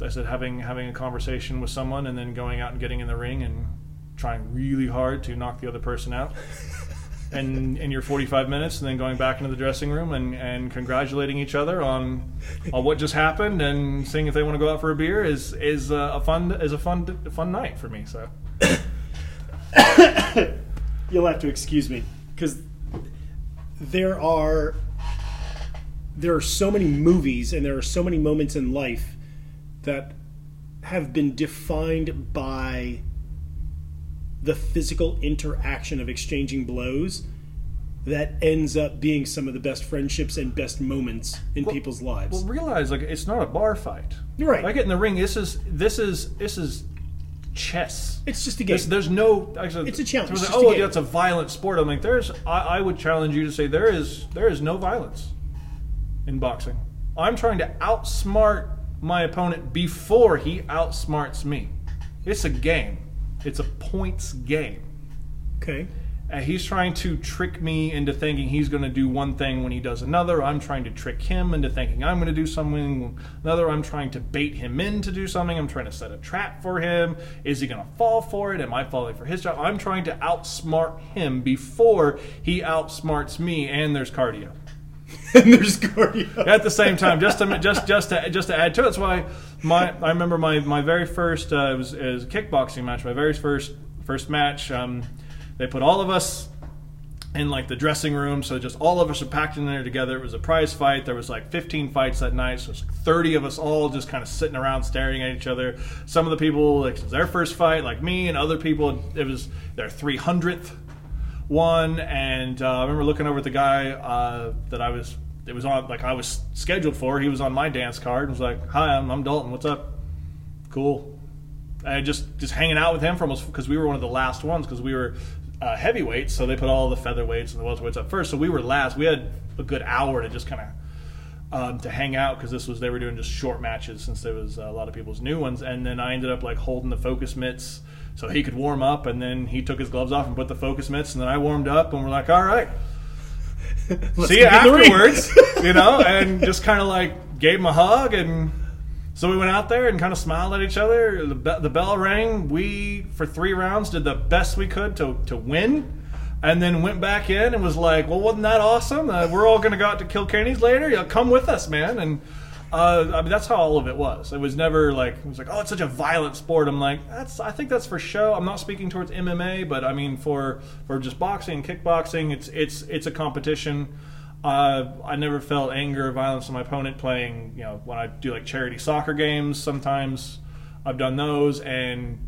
S3: I said having having a conversation with someone and then going out and getting in the ring and trying really hard to knock the other person out. [LAUGHS] and in your 45 minutes and then going back into the dressing room and, and congratulating each other on, on what just happened and seeing if they want to go out for a beer is is uh, a fun is a fun fun night for me so [COUGHS]
S2: You'll have to excuse me because there are there are so many movies and there are so many moments in life that have been defined by the physical interaction of exchanging blows that ends up being some of the best friendships and best moments in people's lives.
S3: well realize like it's not a bar fight
S2: You're right.
S3: If I get in the ring this is this is this is chess
S2: it's just a game.
S3: There's, there's no. Actually,
S2: It's a challenge. It's
S3: like,
S2: just a
S3: oh,
S2: game."
S3: that's a violent sport. I'm like, there's. I, I would challenge you to say there is there is no violence in boxing. I'm trying to outsmart my opponent before he outsmarts me. It's a game. It's a points game.
S2: okay.
S3: And he's trying to trick me into thinking he's going to do one thing when he does another. I'm trying to trick him into thinking I'm going to do something another. I'm trying to bait him in to do something. I'm trying to set a trap for him. Is he going to fall for it? Am I falling for his trap? I'm trying to outsmart him before he outsmarts me. And there's cardio [LAUGHS]
S2: and there's cardio.
S3: at the same time, just to just just to just to add to it. That's why my I remember my my very first uh, it was, it was a kickboxing match. My very first first match. Um, they put all of us in like the dressing room, so just all of us are packed in there together. It was a prize fight. There was like 15 fights that night, so it's like 30 of us all just kind of sitting around staring at each other. Some of the people like it was their first fight, like me, and other people it was their 300th one. And uh, I remember looking over at the guy uh, that I was it was on like I was scheduled for. He was on my dance card and was like, "Hi, I'm, I'm Dalton. What's up? Cool." I just just hanging out with him for almost because we were one of the last ones because we were uh, heavyweights, so they put all the featherweights and the welterweights up first. So we were last. We had a good hour to just kind of um, to hang out because this was they were doing just short matches since there was a lot of people's new ones. And then I ended up like holding the focus mitts so he could warm up, and then he took his gloves off and put the focus mitts, and then I warmed up, and we're like, all right. [LAUGHS] See you
S2: get in the ring.
S3: afterwards, you know, [LAUGHS] and just kind of like gave him a hug, and so we went out there and kind of smiled at each other. The, be- the bell rang. We for three rounds did the best we could to to win, and then went back in and was like, "Well, wasn't that awesome? Uh, we're all going to go out to Kilkenny's later. Yeah, come with us, man." And uh, I mean, that's how all of it was. It was never like it was like, "Oh, it's such a violent sport." I'm like, that's. I think that's for show. I'm not speaking towards MMA, but I mean for for just boxing, kickboxing. It's it's it's a competition. Uh, I never felt anger or violence on my opponent playing. You know, when I do like charity soccer games, sometimes I've done those, and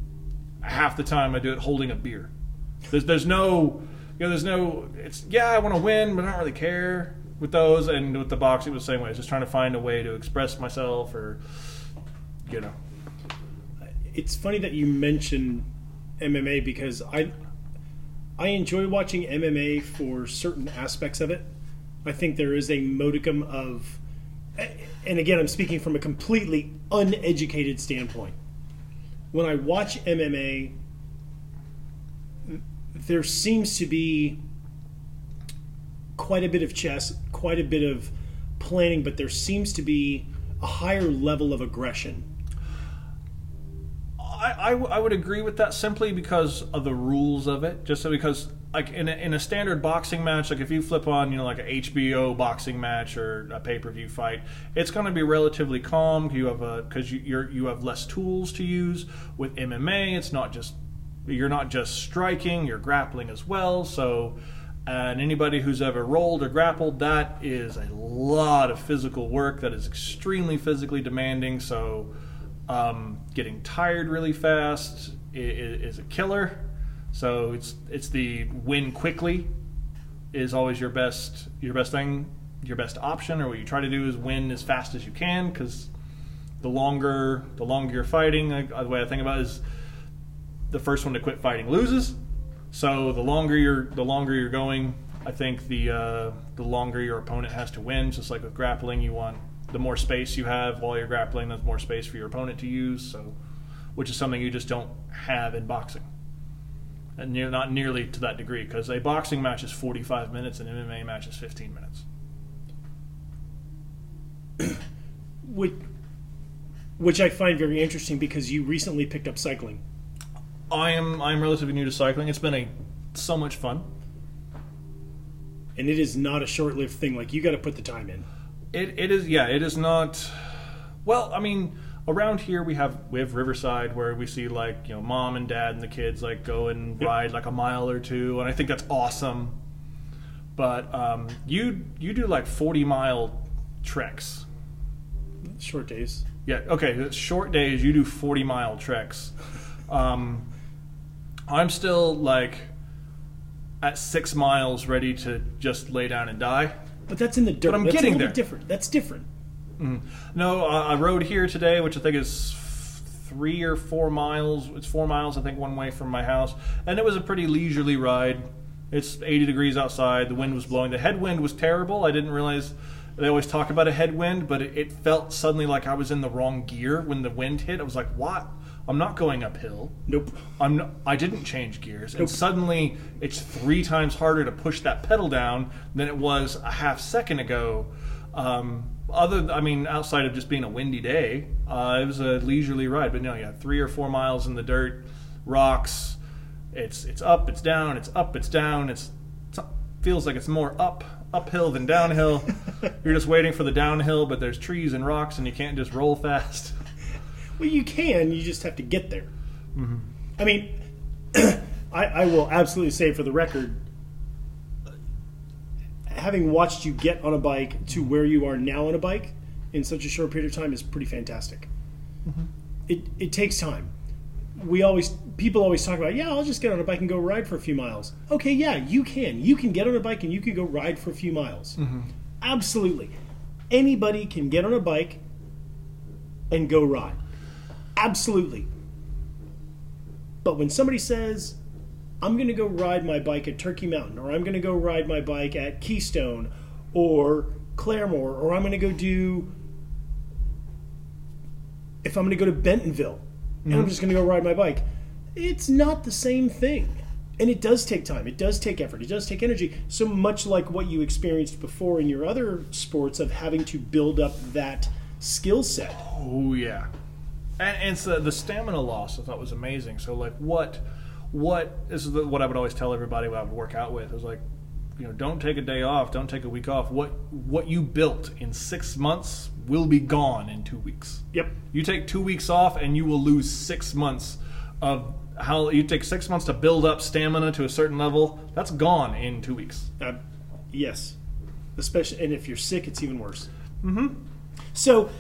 S3: half the time I do it holding a beer. There's there's no you know there's no it's yeah I want to win, but I don't really care with those. And with the boxing, it was the same way. Just trying to find a way to express myself, or you know,
S2: it's funny that you mention MMA because I I enjoy watching MMA for certain aspects of it. I think there is a modicum of, and again, I'm speaking from a completely uneducated standpoint. When I watch MMA, there seems to be quite a bit of chess, quite a bit of planning, but there seems to be a higher level of aggression.
S3: I, I, w- I would agree with that simply because of the rules of it. Just so because like in a, in a standard boxing match, like if you flip on you know like a HBO boxing match or a pay per view fight, it's going to be relatively calm. You have a because you you're, you have less tools to use. With MMA, it's not just you're not just striking, you're grappling as well. So. And anybody who's ever rolled or grappled, that is a lot of physical work. That is extremely physically demanding. So, um, getting tired really fast is, is a killer. So it's it's the win quickly is always your best your best thing, your best option, or what you try to do is win as fast as you can because the longer the longer you're fighting, like, the way I think about it is the first one to quit fighting loses. So the longer you're the longer you're going, I think the uh, the longer your opponent has to win. Just like with grappling, you want the more space you have while you're grappling, there's more space for your opponent to use. So, which is something you just don't have in boxing, and near, not nearly to that degree because a boxing match is 45 minutes, and an MMA match is 15 minutes.
S2: which, which I find very interesting because you recently picked up cycling.
S3: I am I'm relatively new to cycling. It's been a so much fun.
S2: And it is not a short lived thing. Like, you got to put the time in.
S3: It, it is yeah it is not well I mean around here we have we have Riverside where we see like you know mom and dad and the kids like go and
S2: Yep.
S3: ride like a mile or two and I think that's awesome but um, you you do like 40 mile treks
S2: Short days.
S3: yeah okay short days you do 40 mile treks um, I'm still like at six miles ready to just lay down and die
S2: But that's in the dirt.
S3: But I'm
S2: that's
S3: getting there.
S2: different. That's different.
S3: No, uh, I rode here today, which I think is f- three or four miles. It's four miles, I think, one way from my house, and it was a pretty leisurely ride. It's 80 degrees outside. The wind was blowing. The headwind was terrible. I didn't realize they always talk about a headwind, but it, it felt suddenly like I was in the wrong gear when the wind hit. I was like, "What? I'm not going uphill.
S2: Nope.
S3: I'm not, I didn't change gears, and suddenly it's three times harder to push that pedal down than it was a half second ago. Um, other, I mean, outside of just being a windy day, uh, it was a leisurely ride. But no, yeah, three or four miles in the dirt, rocks. It's it's up, it's down, it's up, it's down. It's, it's feels like it's more up uphill than downhill. [LAUGHS] You're just waiting for the downhill, but there's trees and rocks, and you can't just roll fast.
S2: Well, you can. You just have to get there. I mean, [CLEARS THROAT] I, I will absolutely say for the record, having watched you get on a bike to where you are now on a bike in such a short period of time is pretty fantastic. Mm-hmm. It it takes time. We always people always talk about yeah I'll just get on a bike and go ride for a few miles. Okay, yeah you can. You can get on a bike and you can go ride for a few miles. Mm-hmm. Absolutely, anybody can get on a bike and go ride. Absolutely. But when somebody says, I'm going to go ride my bike at Turkey Mountain, or I'm going to go ride my bike at Keystone, or Claremore, or I'm going to go do, if I'm going to go to Bentonville, and I'm mm-hmm. just going to go ride my bike, it's not the same thing. And it does take time, it does take effort, it does take energy. So much like what you experienced before in your other sports of having to build up that skill set.
S3: Oh yeah, and, and so the stamina loss I thought was amazing. So like what what this is the, what I would always tell everybody when I would work out with. I was like, you know, don't take a day off, don't take a week off. What what you built in six months will be gone in two weeks.
S2: Yep.
S3: You take two weeks off and you will lose six months of how you take six months to build up stamina to a certain level. That's gone in two weeks.
S2: Uh, yes, especially and if you're sick, it's even worse. Mm-hmm. So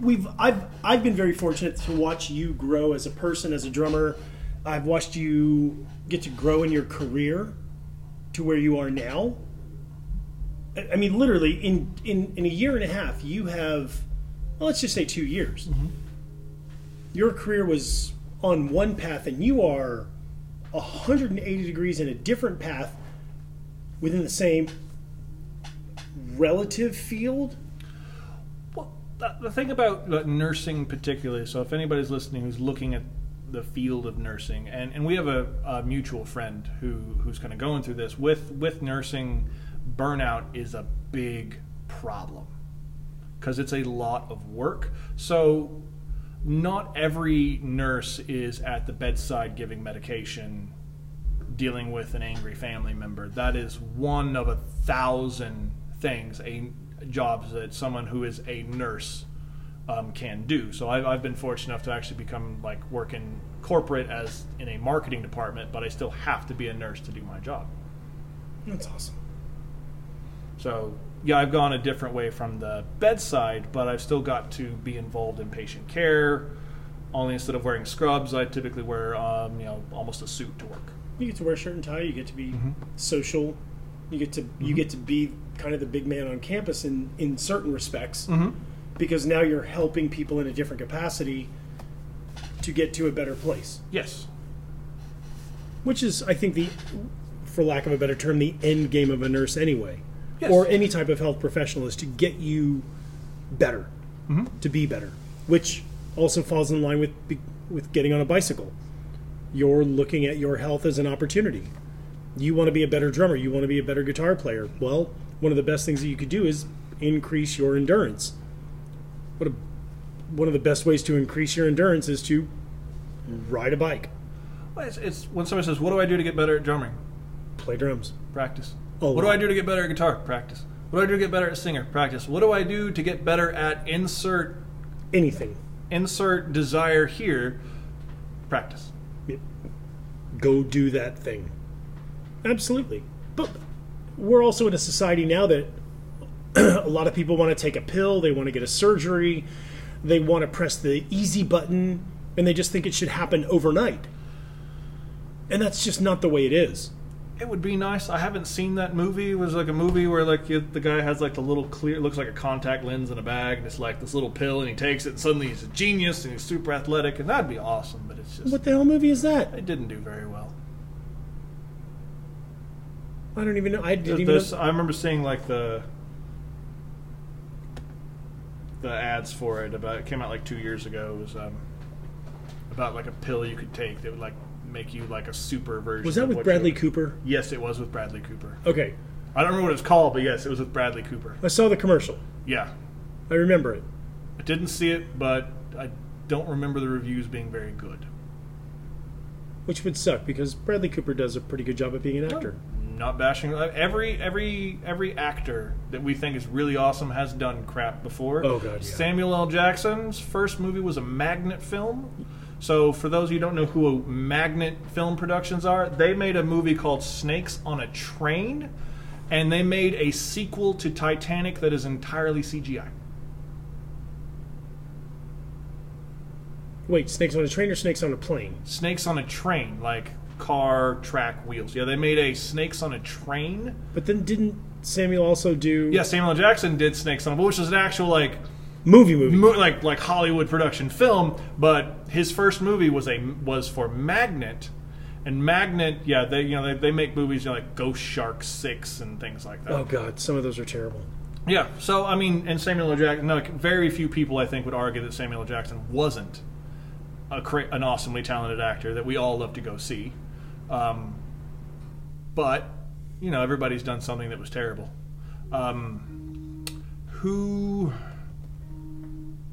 S2: we've I've I've been very fortunate to watch you grow as a person, as a drummer. I've watched you get to grow in your career to where you are now. I I mean, literally in in in a year and a half, you have well, let's just say two years. Mm-hmm. Your career was on one path, and you are 180 degrees in a different path within the same relative field.
S3: The, thing about uh, nursing, particularly, so if anybody's listening who's looking at the field of nursing, and, and we have a, a mutual friend who who's kind of going through this with with nursing, burnout is a big problem because it's a lot of work. So not every nurse is at the bedside giving medication dealing with an angry family member. That is one of a thousand things, a jobs that someone who is a nurse um, can do. So I've, I've been fortunate enough to actually become like working corporate as in a marketing department, but I still have to be a nurse to do my job.
S2: That's awesome.
S3: So yeah, I've gone a different way from the bedside, but I've still got to be involved in patient care. Only instead of wearing scrubs, I typically wear um, you know almost a suit to work.
S2: You get to wear a shirt and tie. You get to be social. You get to you mm-hmm. get to be kind of the big man on campus in in certain respects mm-hmm. because now you're helping people in a different capacity to get to a better place.
S3: Yes.
S2: which is I think the for lack of a better term the end game of a nurse anyway
S3: Yes.
S2: or any type of health professional is to get you better mm-hmm. to be better which also falls in line with with getting on a bicycle you're looking at your health as an opportunity you want to be a better drummer you want to be a better guitar player well one of the best things that you could do is increase your endurance what a, one of the best ways to increase your endurance is to ride a bike
S3: Well, it's, it's when somebody says, "What do I do to get better at drumming?"
S2: play drums
S3: Practice.
S2: A
S3: what do. I do to get better at guitar? Practice. What do I do to get better at singer? Practice. What do I do to get better at insert
S2: anything
S3: insert desire here? Practice.
S2: go do that thing. Absolutely. But we're also in a society now that [CLEARS THROAT] a lot of people want to take a pill, they want to get a surgery, they want to press the easy button, and they just think it should happen overnight. And that's just not the way it is.
S3: It would be nice. I haven't seen that movie. It was like a movie where like you, the guy has like the little clear, looks like a contact lens in a bag, and it's like this little pill, and he takes it, and suddenly he's a genius, and he's super athletic, and that'd be awesome. But it's just
S2: What the hell movie is that?
S3: it didn't do very well.
S2: I don't even know. I didn't even know.
S3: I remember seeing like the the ads for it. About it came out like two years ago. It was um, about like a pill you could take that would like make you like a super version.
S2: Was that
S3: of
S2: with Bradley
S3: you-
S2: Cooper?
S3: Yes, it was with Bradley Cooper.
S2: Okay.
S3: I don't remember what it's called, but yes, it was with Bradley Cooper.
S2: I saw the commercial.
S3: Yeah,
S2: I remember it.
S3: I didn't see it, but I don't remember the reviews being very good.
S2: Which would suck because Bradley Cooper does a pretty good job at being an actor.
S3: Not bashing every every every actor that we think is really awesome has done crap before.
S2: Oh, God, yeah.
S3: Samuel L. Jackson's first movie was a Magnet film. So for those of you who don't know who Magnet Film Productions are, they made a movie called Snakes on a Train, and they made a sequel to Titanic that is entirely CGI.
S2: Wait, snakes on a train or snakes on a plane?
S3: Snakes on a Train, like car track wheels. Yeah, they made a Snakes on a Train.
S2: But then didn't Samuel also do
S3: Yeah, Samuel L. Jackson did Snakes on a which is an actual like
S2: movie movie?
S3: mo- like like Hollywood production film, but his first movie was a was for Magnet, and Magnet, yeah, they you know they, they make movies you know, like Ghost Shark Six and things like that.
S2: Oh god, some of those are terrible.
S3: Yeah, so I mean, and Samuel L. Jackson, no, very few people I think would argue that Samuel L. Jackson wasn't a cra- an awesomely talented actor that we all love to go see, um, but you know everybody's done something that was terrible. Um, who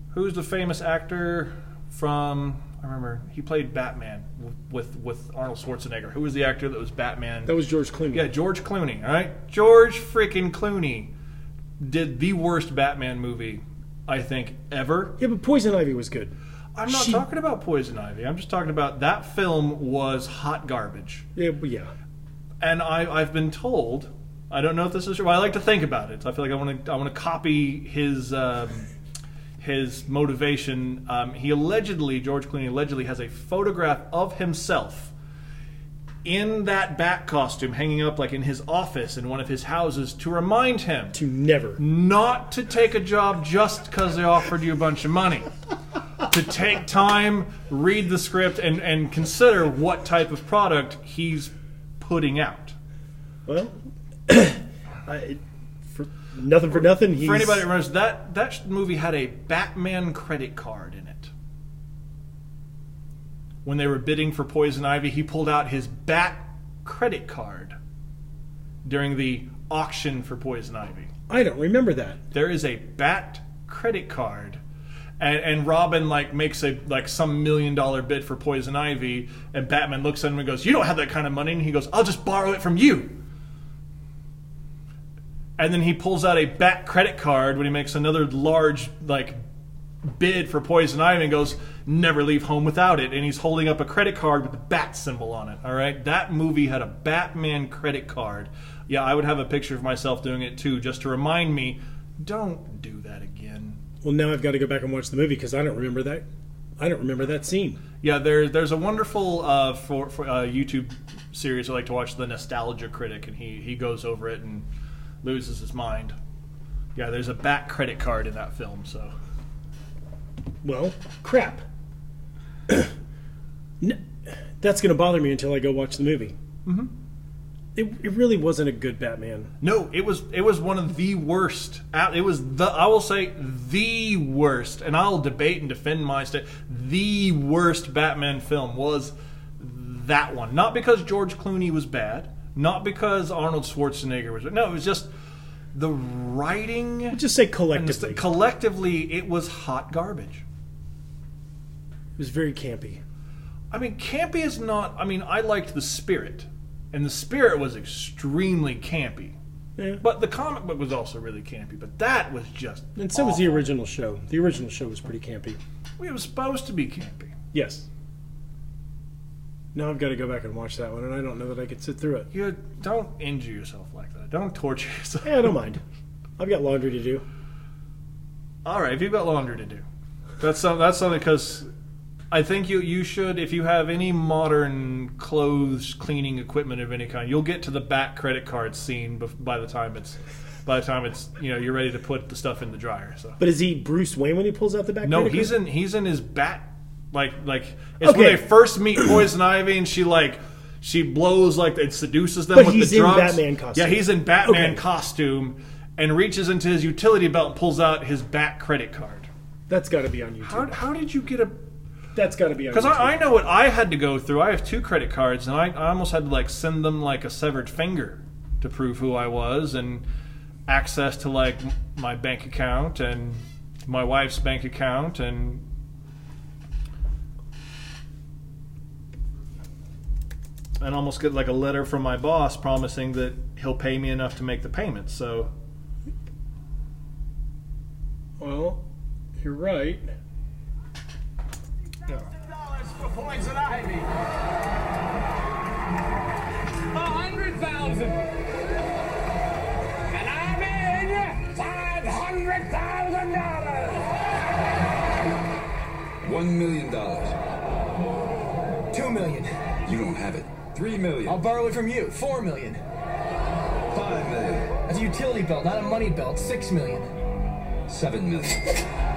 S3: who's the famous actor from? I remember he played Batman with with Arnold Schwarzenegger. Who was the actor that was Batman?
S2: That was George Clooney.
S3: Yeah, George Clooney. All right, George freaking Clooney did the worst Batman movie I think ever.
S2: Yeah, but Poison Ivy was good.
S3: I'm not
S2: She-
S3: talking about Poison Ivy. I'm just talking about that film was hot garbage.
S2: Yeah, yeah.
S3: And I, I've been told. I don't know if this is true. I like to think about it. I feel like I want to. I want to copy his um, his motivation. Um, he allegedly, George Clooney allegedly has a photograph of himself in that bat costume hanging up like in his office in one of his houses to remind him
S2: To never.
S3: not to take a job just because they offered you a bunch of money. To take time, read the script, and, and consider what type of product he's putting out.
S2: Well, [COUGHS] I, for, nothing for nothing. He's,
S3: For anybody that remembers, that that movie had a Batman credit card in it. When they were bidding for Poison Ivy, he pulled out his Bat credit card during the auction for Poison Ivy.
S2: I don't remember that.
S3: There is a Bat credit card. And, and Robin like makes a like some million dollar bid for Poison Ivy, and Batman looks at him and goes, "You don't have that kind of money." And he goes, "I'll just borrow it from you." and then he pulls out a bat credit card when he makes another large like bid for poison ivy and goes never leave home without it and he's holding up a credit card with the bat symbol on it all right that movie had a batman credit card yeah i would have a picture of myself doing it too just to remind me don't do that again
S2: Well, now I've got to go back and watch the movie because I don't remember that. I don't remember that scene.
S3: yeah there, there's a wonderful uh, for, for uh, youtube series i like to watch the nostalgia critic and he, he goes over it and loses his mind yeah there's a back credit card in that film so
S2: Well, crap. [COUGHS] N- that's going to bother me until I go watch the movie. Mm-hmm. It, it really wasn't a good Batman.
S3: No, it was it was one of the worst. It was the I will say the worst, and I'll debate and defend my state. The worst Batman film was that one. Not because George Clooney was bad, not because Arnold Schwarzenegger was. No, it was just the writing.
S2: Just say
S3: and the
S2: collectively.
S3: collectively, it was hot garbage.
S2: it was very campy.
S3: I mean, campy is not. I mean, I liked the spirit, and the spirit was extremely campy.
S2: Yeah.
S3: But the comic book was also really campy. But that was just.
S2: And so was the original show. The original show was pretty campy.
S3: It was supposed to be campy.
S2: Yes. Now I've got to go back and watch that one, and I don't know that I could sit through it.
S3: You don't injure yourself like that. Don't torture [LAUGHS] yourself.
S2: Yeah, I don't mind. I've got laundry to do.
S3: All right, if you've got laundry to do, that's some, that's something because I think you you should if you have any modern clothes cleaning equipment of any kind, you'll get to the back credit card scene by the time it's by the time it's you know you're ready to put the stuff in the dryer. So
S2: But is he Bruce Wayne when he pulls out the back?
S3: no,
S2: credit
S3: he's
S2: card?
S3: in he's in his bat like like it's when
S2: Okay.
S3: they first meet Poison [CLEARS THROAT] Ivy and she like. She blows like it seduces them
S2: But
S3: with
S2: he's
S3: the
S2: in
S3: drugs.
S2: Batman costume.
S3: Yeah, he's in Batman
S2: Okay.
S3: costume and reaches into his utility belt and pulls out his bat credit card.
S2: That's got to be on YouTube.
S3: How, how did you get a?
S2: That's got to be on
S3: Because I, I know what I had to go through. I have two credit cards, and I, I almost had to like send them like a severed finger to prove who I was, and access to like my bank account and my wife's bank account, and and almost get like a letter from my boss promising that he'll pay me enough to make the payments. So
S2: Well, you're right.
S5: For poison ivy. A hundred thousand. And I'm in five hundred thousand dollars.
S6: One million dollars.
S5: Two million.
S6: You don't have it. Three million.
S5: I'll borrow it from you. Four million.
S6: Five million.
S5: That's a utility belt, not a money belt. Six million.
S6: Seven million. [LAUGHS]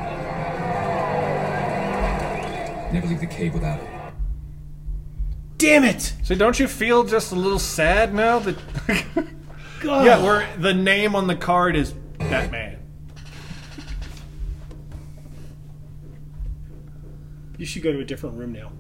S6: Never leave the cave without it.
S2: Damn it!
S3: So don't you feel just a little sad now that?
S2: God. [LAUGHS]
S3: yeah, where the name on the card is Batman.
S2: You should go to a different room now.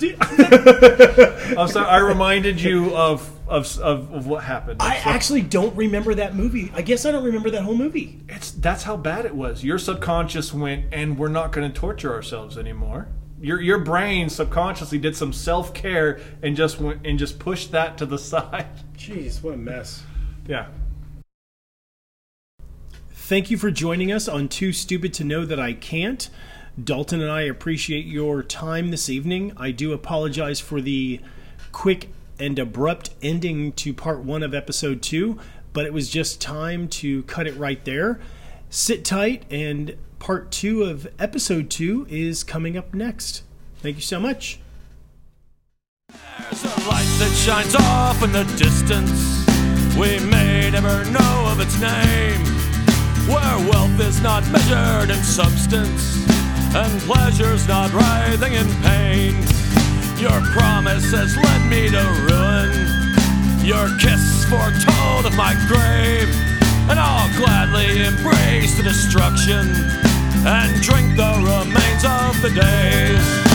S2: [LAUGHS]
S3: I'm sorry, I reminded you of of of, of what happened.
S2: I
S3: It's like-
S2: actually don't remember that movie. I guess I don't remember that whole movie.
S3: it's that's how bad it was. Your subconscious went, and we're not going to torture ourselves anymore. Your your brain subconsciously did some self care and just went and just pushed that to the [LAUGHS] side.
S2: Jeez, what a mess.
S3: Yeah.
S2: Thank you for joining us on Too Stupid to Know That I Can't. Dalton and I appreciate your time this evening. I do apologize for the quick and abrupt ending to part one of episode two, but it was just time to cut it right there. Sit tight, and part two of episode two is coming up next. Thank you so much.
S1: There's a light that shines off in the distance. We may never know of its name. Where wealth is not measured in substance, and pleasure's not writhing in pain. Your promise has led me to ruin. Your kiss foretold of my grave and I'll gladly embrace the destruction and drink the remains of the days.